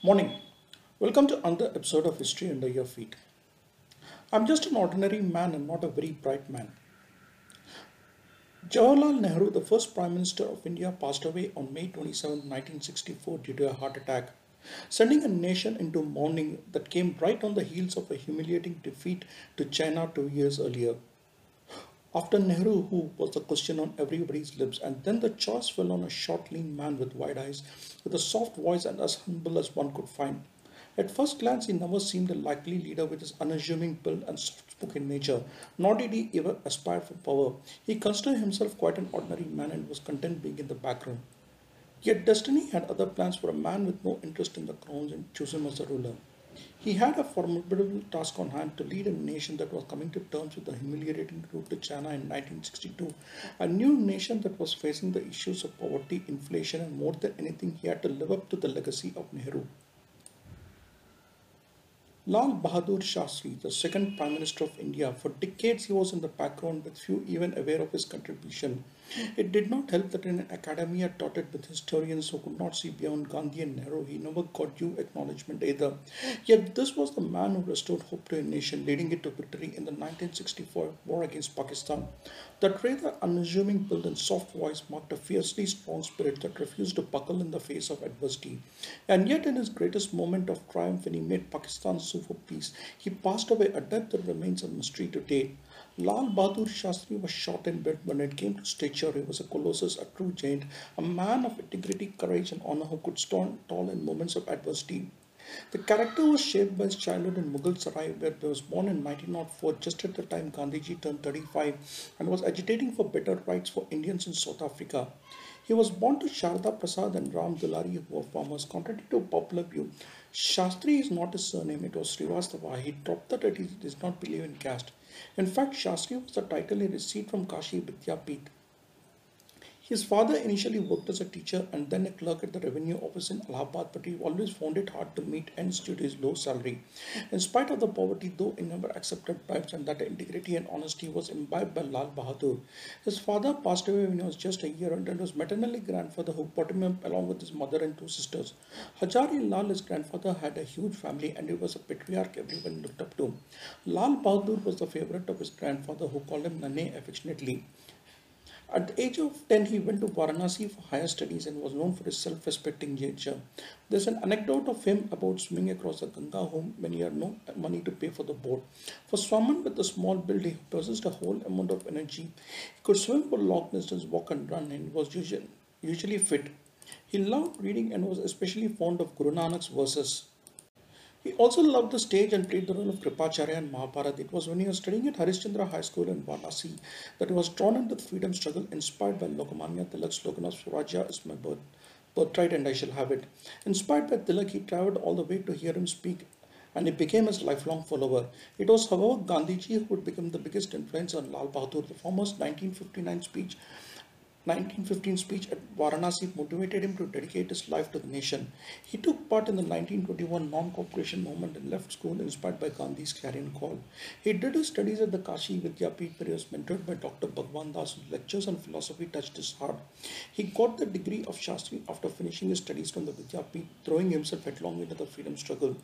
Morning. Welcome to another episode of History Under Your Feet. I'm just an ordinary man and not a very bright man. Jawaharlal Nehru, the first Prime Minister of India, passed away on May 27, 1964, due to a heart attack, sending a nation into mourning that came right on the heels of a humiliating defeat to China two years earlier. After Nehru, who was the question on everybody's lips, and then the choice fell on a short, lean man with wide eyes, with a soft voice and as humble as one could find. At first glance, he never seemed a likely leader with his unassuming build and soft-spoken nature, nor did he ever aspire for power. He considered himself quite an ordinary man and was content being in the background. Yet destiny had other plans for a man with no interest in the crown and chose him as a ruler. He had a formidable task on hand to lead a nation that was coming to terms with the humiliating route to China in 1962, a new nation that was facing the issues of poverty, inflation, and more than anything, he had to live up to the legacy of Nehru. Lal Bahadur Shastri, the second Prime Minister of India, for decades he was in the background with few even aware of his contribution. It did not help that in an academia dotted with historians who could not see beyond Gandhi and Nehru, he never got due acknowledgement either. Yet this was the man who restored hope to a nation, leading it to victory in the 1964 war against Pakistan. That rather unassuming build and soft voice marked a fiercely strong spirit that refused to buckle in the face of adversity. And yet in his greatest moment of triumph when he made Pakistan sue for peace, he passed away a death that remains a mystery to date. Lal Bahadur Shastri was shot in bed when it came to stature, he was a colossus, a true giant, a man of integrity, courage, and honor who could stand tall in moments of adversity. The character was shaped by his childhood in Mughal Sarai, where he was born in 1904, just at the time Gandhiji turned 35 and was agitating for better rights for Indians in South Africa. He was born to Sharda Prasad and Ram Dulari, who were farmers. Contrary to popular view, Shastri is not his surname, it was Srivastava. He dropped that he does not believe in caste. In fact, Shastri was the title he received from Kashi Vidyapith. His father initially worked as a teacher and then a clerk at the revenue office in Allahabad, but he always found it hard to meet ends due to his low salary. In spite of the poverty, though he never accepted bribes and that integrity and honesty was imbibed by Lal Bahadur. His father passed away when he was just a year old and was maternally grandfather who brought him up along with his mother and two sisters. Hajari Lal, his grandfather, had a huge family and he was a patriarch everyone looked up to. Lal Bahadur was the favorite of his grandfather who called him Nane affectionately. At the age of 10, he went to Varanasi for higher studies and was known for his self-respecting nature. There's an anecdote of him about swimming across the Ganga home when he had no money to pay for the boat. For someone with a small build, he possessed a whole amount of energy. He could swim for long distance, walk and run, and was usually, usually fit. He loved reading and was especially fond of Guru Nanak's verses. He also loved the stage and played the role of Kripacharya in Mahabharata. It was when he was studying at Harishchandra High School in Varanasi that he was drawn into the freedom struggle inspired by Lokmanya Tilak's slogan of Swarajya is my birth, birthright and I shall have it. Inspired by Tilak, he travelled all the way to hear him speak and he became his lifelong follower. It was, however, Gandhiji who would become the biggest influence on Lal Bahadur. The former's 1959 speech 1915 speech at Varanasi motivated him to dedicate his life to the nation. He took part in the 1921 non-cooperation movement and left school inspired by Gandhi's clarion call. He did his studies at the Kashi Vidyapith where he was mentored by Dr. Bhagwan Das whose lectures on philosophy touched his heart. He got the degree of Shastri after finishing his studies from the Vidyapith, throwing himself headlong into the freedom struggle.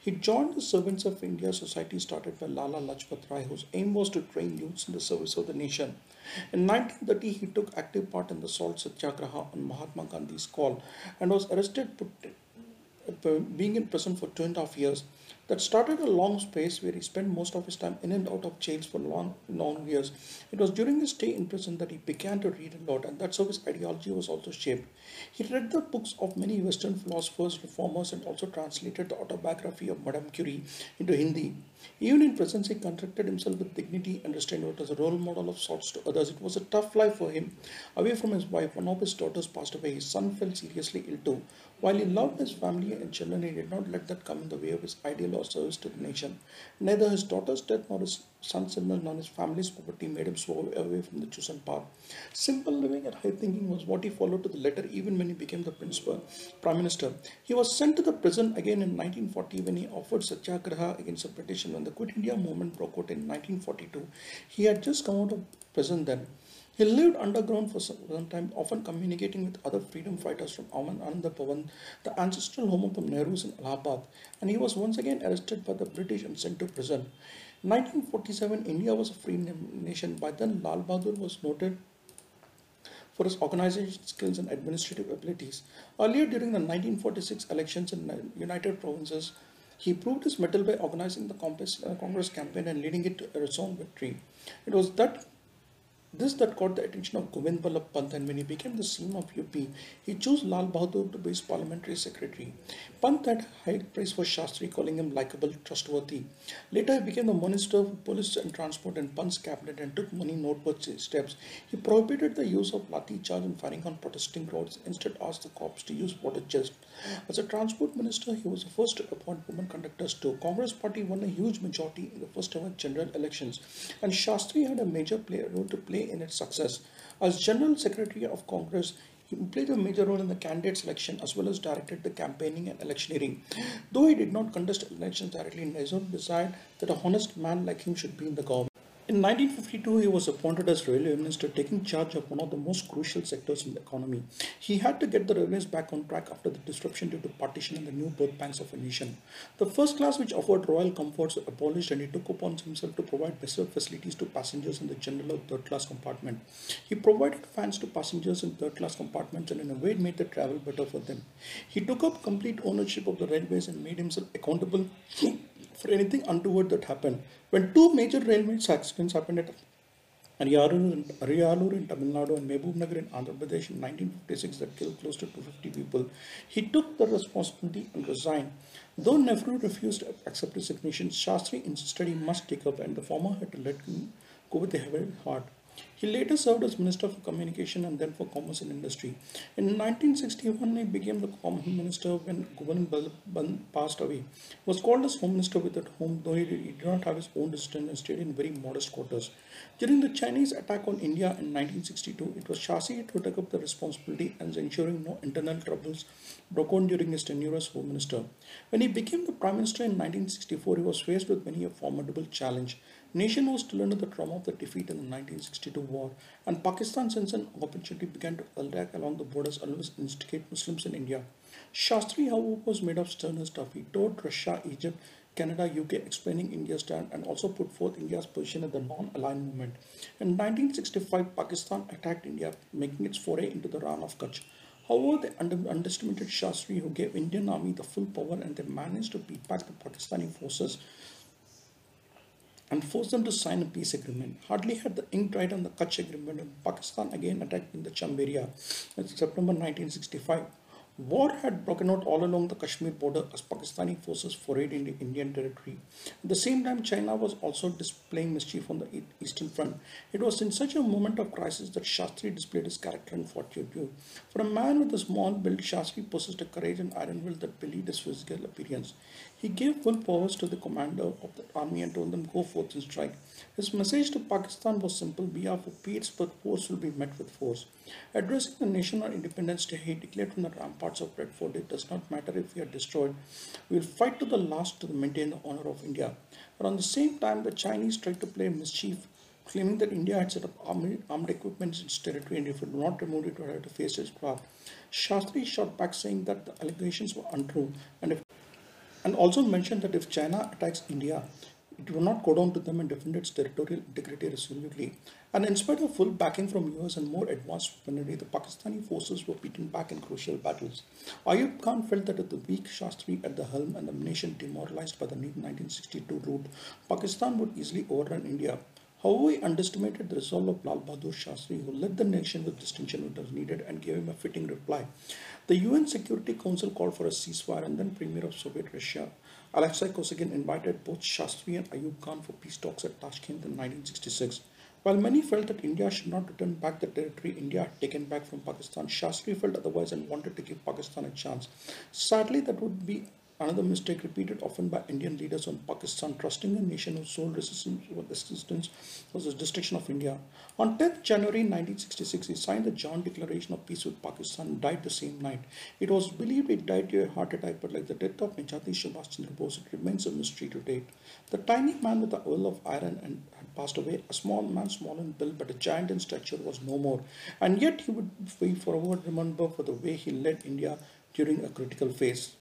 He joined the Servants of India Society started by Lala Lajpat Rai whose aim was to train youths in the service of the nation. In 1930, he took active part in the salt satyagraha Mahatma Gandhi's call and was arrested, being in prison for two and a half years. That started a long space where he spent most of his time in and out of jails for long, long years. It was during his stay in prison that he began to read a lot, and that's how his ideology was also shaped. He read the books of many Western philosophers, reformers, and also translated the autobiography of Madame Curie into Hindi. Even in prison, he conducted himself with dignity and restraint as a role model of sorts to others. It was a tough life for him. Away from his wife, one of his daughters passed away. His son fell seriously ill too. While he loved his family and children, he did not let that come in the way of his ideal or service to the nation. Neither his daughter's death nor his son's illness nor his family's poverty made him swerve away from the chosen path. Simple living and high thinking was what he followed to the letter even when he became the principal prime minister. He was sent to the prison again in 1940 when he offered satyagraha against the British and when the Quit India movement broke out in 1942. He had just come out of prison then. He lived underground for some time, often communicating with other freedom fighters from Anand Bhavan, the ancestral home of the Nehrus in Allahabad, and he was once again arrested by the British and sent to prison. 1947, India was a free nation. By then, Lal Bahadur was noted for his organization skills and administrative abilities. Earlier during the 1946 elections in United Provinces, he proved his mettle by organizing the uh, Congress campaign and leading it to a own victory. It was that this that caught the attention of Govind Ballabh Pant and when he became the CM of UP, he chose Lal Bahadur to be his parliamentary secretary. Pant had high praise for Shastri, calling him likable, trustworthy. Later, he became the Minister of Police and Transport in Pant's cabinet and took many noteworthy steps. He prohibited the use of lathi charge and firing on protesting crowds, instead asked the cops to use water jets. As a transport minister, he was the first to appoint women conductors too. Congress party won a huge majority in the first ever general elections, and Shastri had a major play, role to play in its success. As General Secretary of Congress, he played a major role in the candidate selection as well as directed the campaigning and electioneering. Though he did not contest elections directly, Nizam desired that a honest man like him should be in the government. In 1952, he was appointed as railway minister, taking charge of one of the most crucial sectors in the economy. He had to get the railways back on track after the disruption due to partition and the new birth pangs of a nation. The first class, which offered royal comforts, was abolished, and he took upon himself to provide better facilities to passengers in the general or third class compartment. He provided fans to passengers in third class compartments and in a way made the travel better for them. He took up complete ownership of the railways and made himself accountable for anything untoward that happened. When two major railway accidents happened at Ariyalur in Tamil Nadu and Mehboob Nagar in Andhra Pradesh in 1956 that killed close to 250 people, he took the responsibility and resigned. Though Nehru refused to accept resignation, Shastri insisted he must take up and the former had to let go with a heavy heart. He later served as Minister for Communication and then for Commerce and Industry. In 1961, he became the Home Minister when Govind passed away. He was called as Home Minister with at home, though he did not have his own residence and stayed in very modest quarters. During the Chinese attack on India in 1962, it was Shastri who took up the responsibility and ensuring no internal troubles broke out during his tenure as Home Minister. When he became the Prime Minister in 1964, he was faced with many a formidable challenge. Nation was still under the trauma of the defeat in the 1962 war, and Pakistan, since an opportunity, began to attack along the borders, always instigate Muslims in India. Shastri, however, was made of sterner stuff. He toured Russia, Egypt, Canada, UK, explaining India's stand and also put forth India's position in the non-aligned movement. In 1965, Pakistan attacked India, making its foray into the Rann of Kutch. However, they under underestimated Shastri, who gave Indian army the full power, and they managed to beat back the Pakistani forces and forced them to sign a peace agreement. Hardly had the ink dried on the Kutch agreement when Pakistan again attacked in the Chamb area in September 1965. War had broken out all along the Kashmir border as Pakistani forces forayed into Indian territory. At the same time, China was also displaying mischief on the eastern front. It was in such a moment of crisis that Shastri displayed his character and fortitude. For a man with a small build, Shastri possessed a courage and iron will that belied his physical appearance. He gave full powers to the commander of the army and told them go forth and strike. His message to Pakistan was simple, we are for peace but force will be met with force. Addressing the nation on Independence Day, he declared from the ramparts of Red Fort, it does not matter if we are destroyed, we will fight to the last to maintain the honor of India. But on the same time, the Chinese tried to play mischief, claiming that India had set up armed, armed equipment in its territory and if it were not removed, it would have to face its wrath. Shastri shot back saying that the allegations were untrue and if and also mentioned that if China attacks India, it will not go down to them and defend its territorial integrity resolutely. And in spite of full backing from US and more advanced weaponry, the Pakistani forces were beaten back in crucial battles. Ayub Khan felt that with the weak Shastri at the helm and the nation demoralized by the 1962 route, Pakistan would easily overrun India. However, he underestimated the resolve of Lal Bahadur Shastri, who led the nation with distinction when it was needed and gave him a fitting reply. The UN Security Council called for a ceasefire and then Premier of Soviet Russia, Alexei Kosygin, invited both Shastri and Ayub Khan for peace talks at Tashkent in 1966. While many felt that India should not return back the territory India had taken back from Pakistan, Shastri felt otherwise and wanted to give Pakistan a chance. Sadly, that would be Another mistake repeated often by Indian leaders on Pakistan, trusting a nation whose sole resistance was the destruction of India. On 10th January 1966, he signed the Joint Declaration of Peace with Pakistan and died the same night. It was believed he died due to a heart attack, but like the death of Netaji Subhash Chandra Bose, it remains a mystery to date. The tiny man with the will of iron and had passed away. A small man, small in build, but a giant in stature, was no more. And yet he would be forever remembered for the way he led India during a critical phase.